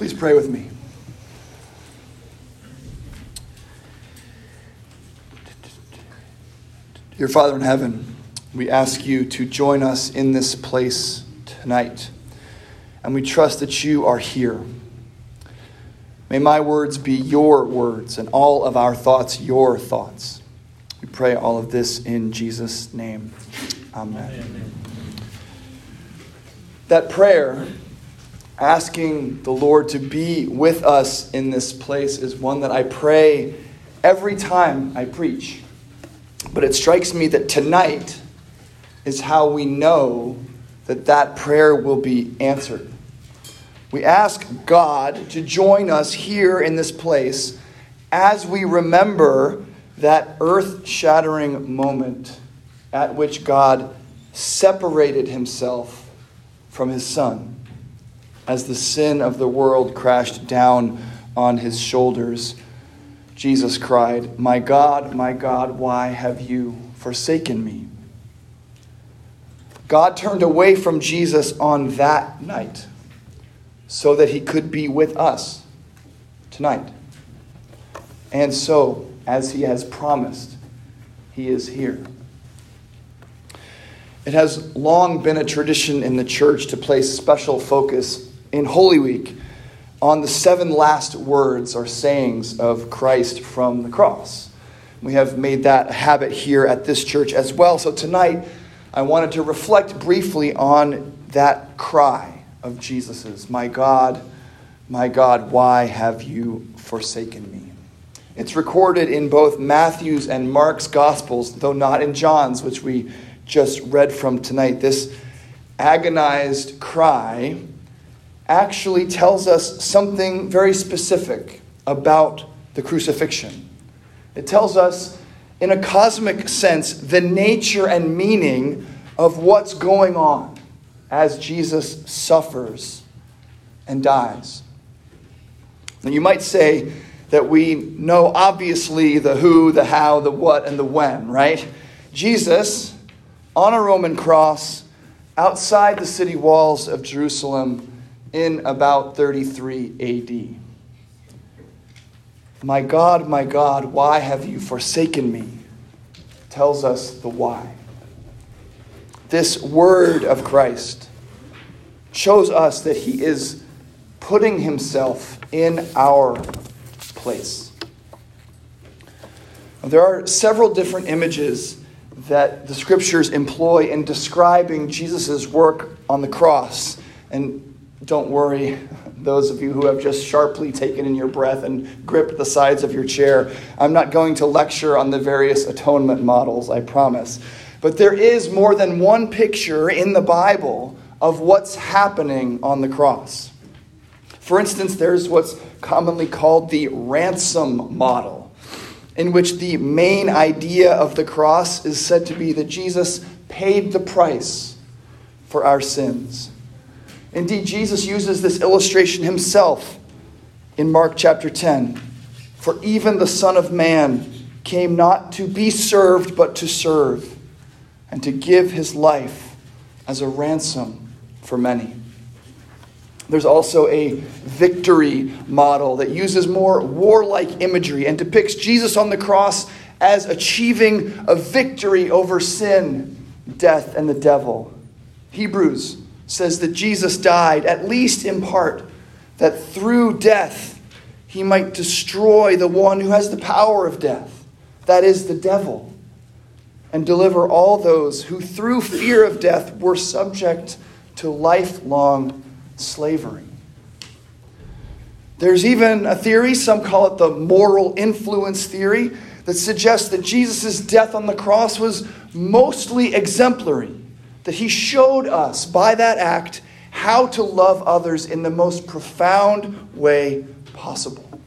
Please pray with me. Dear Father in heaven, we ask you to join us in this place tonight, and we trust that you are here. May my words be your words, and all of our thoughts your thoughts. We pray all of this in Jesus' name. Amen. Amen. That prayer, asking the Lord to be with us in this place, is one that I pray every time I preach. But it strikes me that tonight is how we know that that prayer will be answered. We ask God to join us here in this place as we remember that earth shattering moment at which God separated himself from his Son as the sin of the world crashed down on his shoulders Jesus cried, My God, my God, why have you forsaken me? God turned away from Jesus on that night so that he could be with us tonight. And so, as he has promised, he is here. It has long been a tradition in the church to place special focus in Holy Week on the seven last words or sayings of Christ from the cross. We have made that a habit here at this church as well. So tonight, I wanted to reflect briefly on that cry of Jesus's My God, my God, why have you forsaken me? It's recorded in both Matthew's and Mark's Gospels, though not in John's, which we just read from tonight. This agonized cry actually tells us something very specific about the crucifixion. It tells us, in a cosmic sense, the nature and meaning of what's going on as Jesus suffers and dies. Now, you might say that we know obviously the who, the how, the what, and the when, right? Jesus, on a Roman cross, outside the city walls of Jerusalem, in about 33 AD. My God, my God, why have you forsaken me? Tells us the why. This word of Christ shows us that he is putting himself in our place. There are several different images that the scriptures employ in describing Jesus' work on the cross. And don't worry, those of you who have just sharply taken in your breath and gripped the sides of your chair. I'm not going to lecture on the various atonement models, I promise. But there is more than one picture in the Bible of what's happening on the cross. For instance, there's what's commonly called the ransom model, in which the main idea of the cross is said to be that Jesus paid the price for our sins. Indeed, Jesus uses this illustration himself in Mark chapter 10. For even the Son of Man came not to be served, but to serve, and to give his life as a ransom for many. There's also a victory model that uses more warlike imagery and depicts Jesus on the cross as achieving a victory over sin, death, and the devil. Hebrews says that Jesus died, at least in part, that through death he might destroy the one who has the power of death, that is, the devil, and deliver all those who through fear of death were subject to lifelong slavery. There's even a theory, some call it the moral influence theory, that suggests that Jesus' death on the cross was mostly exemplary that he showed us by that act how to love others in the most profound way possible.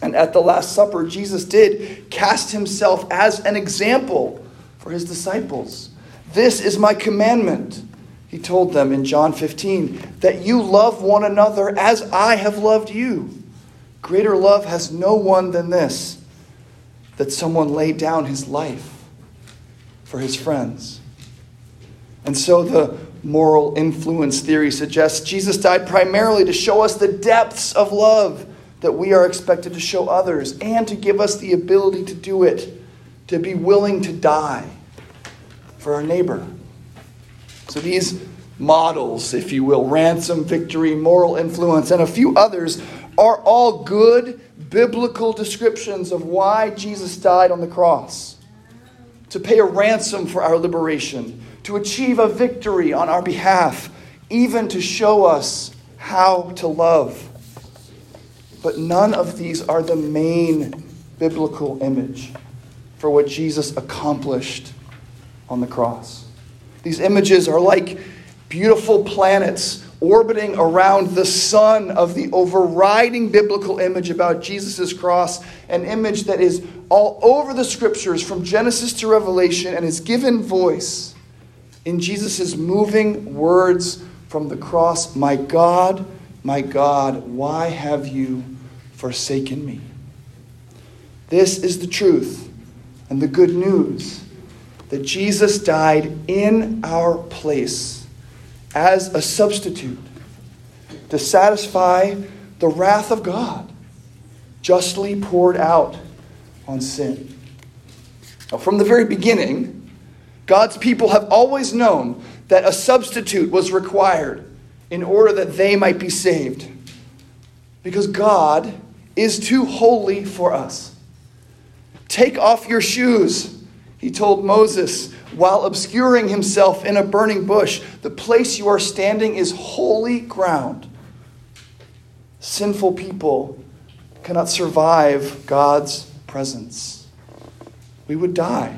And at the Last Supper, Jesus did cast himself as an example for his disciples. This is my commandment, he told them in John 15, that you love one another as I have loved you. Greater love has no one than this, that someone lay down his life for his friends. And so the moral influence theory suggests Jesus died primarily to show us the depths of love that we are expected to show others and to give us the ability to do it, to be willing to die for our neighbor. So these models, if you will, ransom, victory, moral influence, and a few others, are all good biblical descriptions of why Jesus died on the cross to pay a ransom for our liberation, to achieve a victory on our behalf, even to show us how to love. But none of these are the main biblical image for what Jesus accomplished on the cross. These images are like beautiful planets orbiting around the sun of the overriding biblical image about Jesus' cross, an image that is all over the scriptures from Genesis to Revelation and is given voice in Jesus' moving words from the cross My God, my God, why have you forsaken me? This is the truth and the good news that Jesus died in our place as a substitute to satisfy the wrath of God justly poured out on sin. Now, from the very beginning, God's people have always known that a substitute was required in order that they might be saved. Because God is too holy for us. Take off your shoes, he told Moses while obscuring himself in a burning bush. The place you are standing is holy ground. Sinful people cannot survive God's presence. We would die.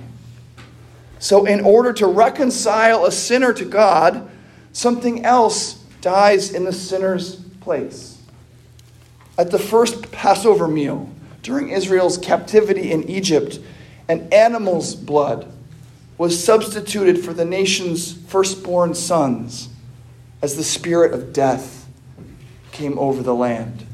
So, in order to reconcile a sinner to God, something else dies in the sinner's place. At the first Passover meal during Israel's captivity in Egypt, an animal's blood was substituted for the nation's firstborn sons as the spirit of death came over the land.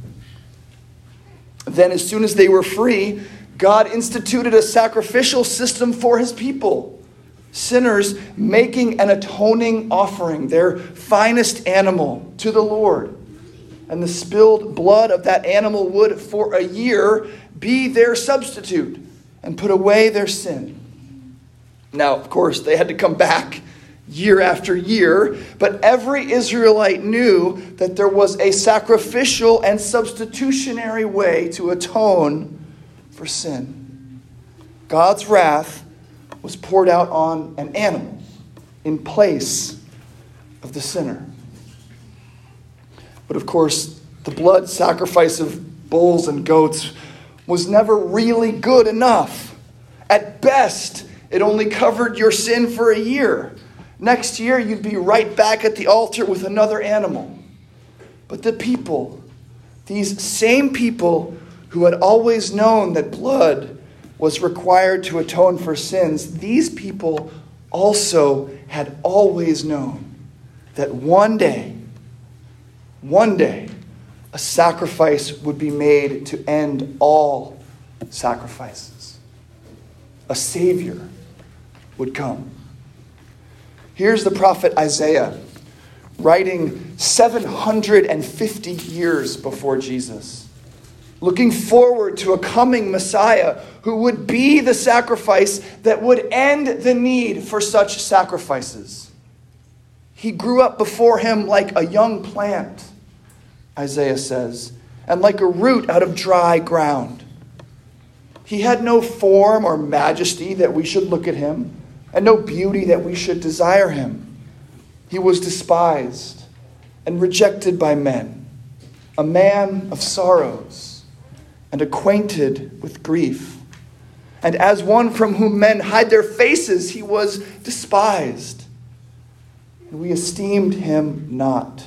Then, as soon as they were free, God instituted a sacrificial system for his people. Sinners making an atoning offering, their finest animal, to the Lord. And the spilled blood of that animal would, for a year, be their substitute and put away their sin. Now, of course, they had to come back year after year, but every Israelite knew that there was a sacrificial and substitutionary way to atone for sin. God's wrath was poured out on an animal in place of the sinner. But of course, the blood sacrifice of bulls and goats was never really good enough. At best, it only covered your sin for a year. Next year, you'd be right back at the altar with another animal. But the people, these same people who had always known that blood was required to atone for sins, these people also had always known that one day, one day, a sacrifice would be made to end all sacrifices. A Savior would come. Here's the prophet Isaiah writing 750 years before Jesus, looking forward to a coming Messiah who would be the sacrifice that would end the need for such sacrifices. He grew up before him like a young plant, Isaiah says, and like a root out of dry ground. He had no form or majesty that we should look at him and no beauty that we should desire him. He was despised and rejected by men, a man of sorrows and acquainted with grief. And as one from whom men hide their faces, he was despised. And we esteemed him not.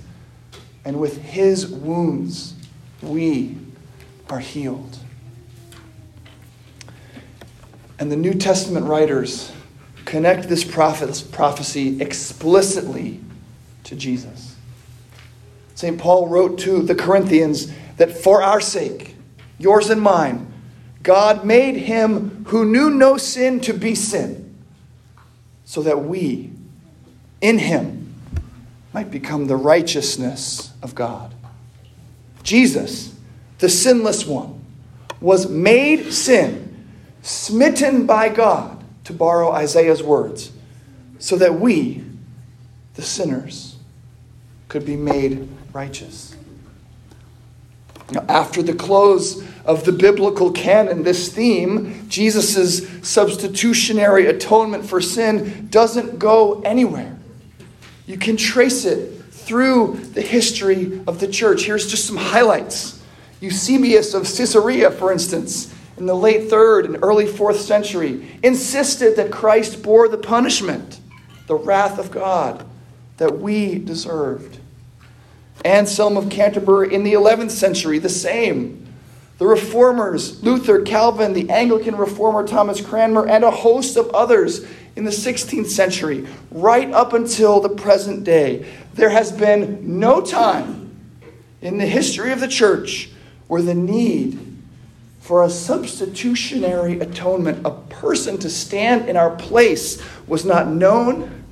and with his wounds we are healed. And the New Testament writers connect this prophecy explicitly to Jesus. St. Paul wrote to the Corinthians that for our sake, yours and mine, God made him who knew no sin to be sin, so that we, in him, might become the righteousness of God. Jesus, the sinless one, was made sin, smitten by God, to borrow Isaiah's words, so that we, the sinners, could be made righteous. Now, after the close of the biblical canon, this theme, Jesus' substitutionary atonement for sin, doesn't go anywhere. You can trace it through the history of the church. Here's just some highlights. Eusebius of Caesarea, for instance, in the late third and early fourth century, insisted that Christ bore the punishment, the wrath of God, that we deserved. Anselm of Canterbury in the 11th century, the same. The reformers, Luther, Calvin, the Anglican reformer Thomas Cranmer, and a host of others in the 16th century, right up until the present day, there has been no time in the history of the church where the need for a substitutionary atonement, a person to stand in our place, was not known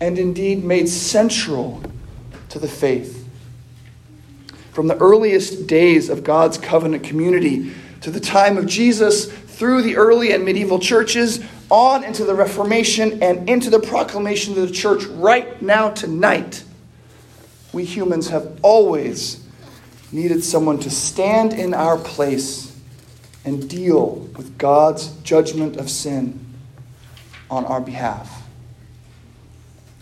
and indeed made central to the faith. From the earliest days of God's covenant community to the time of Jesus, through the early and medieval churches, on into the Reformation and into the proclamation of the church right now, tonight, we humans have always needed someone to stand in our place and deal with God's judgment of sin on our behalf.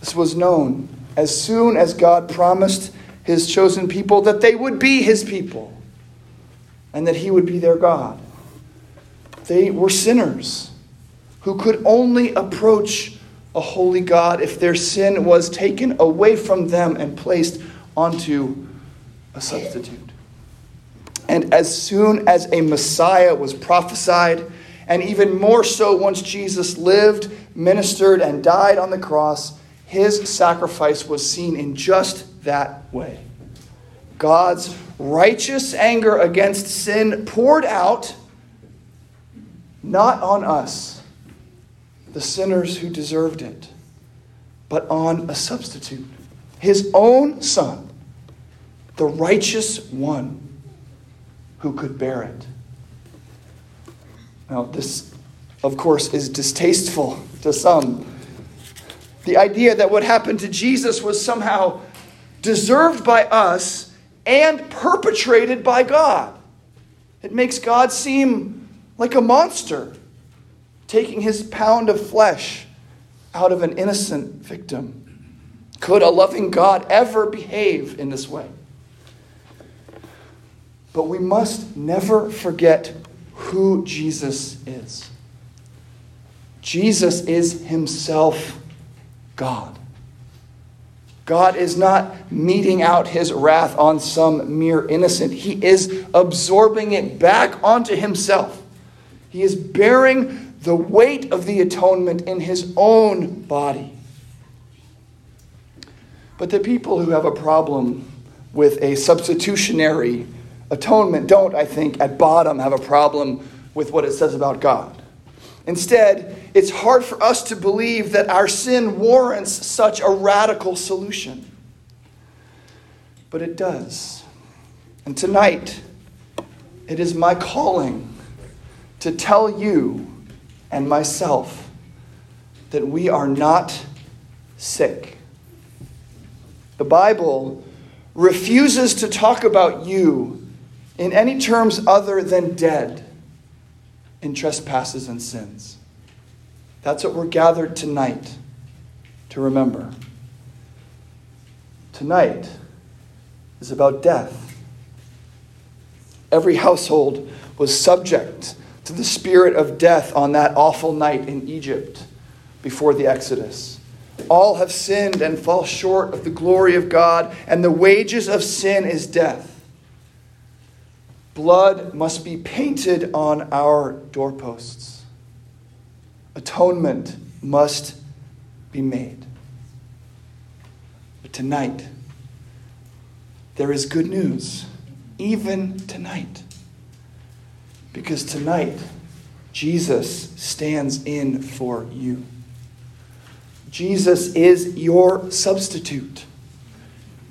This was known as soon as God promised his chosen people that they would be his people and that he would be their God. They were sinners who could only approach a holy God if their sin was taken away from them and placed onto a substitute. And as soon as a Messiah was prophesied, and even more so once Jesus lived, ministered, and died on the cross, his sacrifice was seen in just that way. God's righteous anger against sin poured out not on us, the sinners who deserved it, but on a substitute, his own son, the righteous one who could bear it. Now, this, of course, is distasteful to some the idea that what happened to Jesus was somehow deserved by us and perpetrated by God. It makes God seem like a monster taking his pound of flesh out of an innocent victim. Could a loving God ever behave in this way? But we must never forget who Jesus is. Jesus is himself God. God is not meting out his wrath on some mere innocent. He is absorbing it back onto himself. He is bearing the weight of the atonement in his own body. But the people who have a problem with a substitutionary atonement don't, I think, at bottom have a problem with what it says about God. Instead, it's hard for us to believe that our sin warrants such a radical solution. But it does. And tonight, it is my calling to tell you and myself that we are not sick. The Bible refuses to talk about you in any terms other than dead in trespasses and sins. That's what we're gathered tonight to remember. Tonight is about death. Every household was subject to the spirit of death on that awful night in Egypt before the Exodus. All have sinned and fall short of the glory of God, and the wages of sin is death. Blood must be painted on our doorposts. Atonement must be made. But tonight, there is good news, even tonight. Because tonight, Jesus stands in for you. Jesus is your substitute.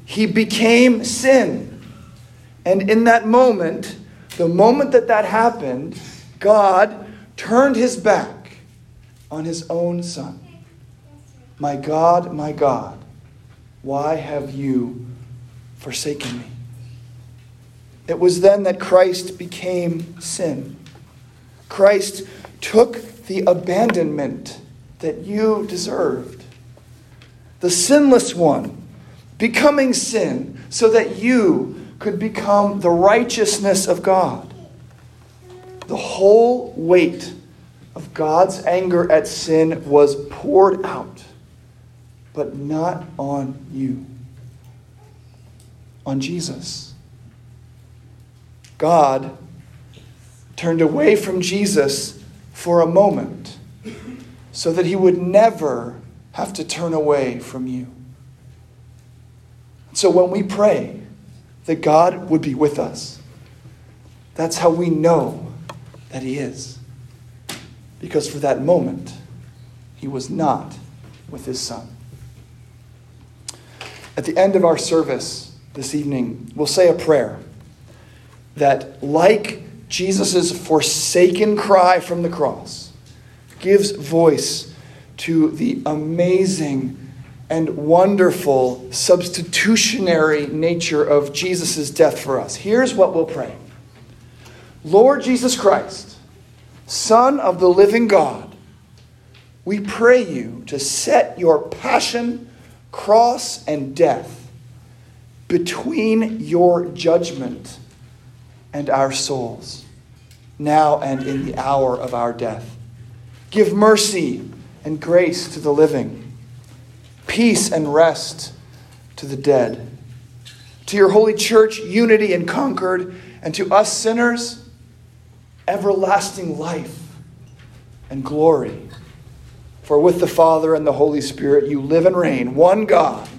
He became sin. And in that moment, the moment that that happened, God turned his back on his own son. My God, my God, why have you forsaken me? It was then that Christ became sin. Christ took the abandonment that you deserved. The sinless one becoming sin so that you could become the righteousness of God. The whole weight of God's anger at sin was poured out, but not on you, on Jesus. God turned away from Jesus for a moment so that he would never have to turn away from you. So when we pray that God would be with us, that's how we know that he is. Because for that moment, he was not with his son. At the end of our service this evening, we'll say a prayer that, like Jesus' forsaken cry from the cross, gives voice to the amazing and wonderful substitutionary nature of Jesus' death for us. Here's what we'll pray Lord Jesus Christ, Son of the living God, we pray you to set your passion, cross, and death between your judgment and our souls, now and in the hour of our death. Give mercy and grace to the living, peace and rest to the dead. To your holy church, unity and concord, and to us sinners, everlasting life and glory. For with the Father and the Holy Spirit you live and reign, one God,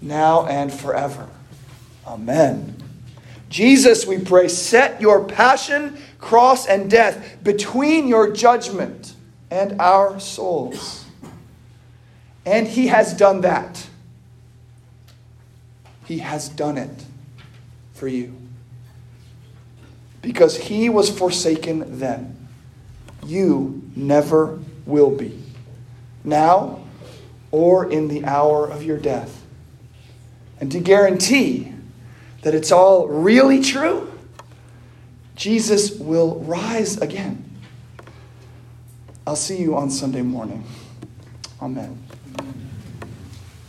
now and forever. Amen. Jesus, we pray, set your passion, cross, and death between your judgment and our souls. And he has done that. He has done it for you. Because he was forsaken then. You never will be. Now or in the hour of your death. And to guarantee that it's all really true, Jesus will rise again. I'll see you on Sunday morning. Amen.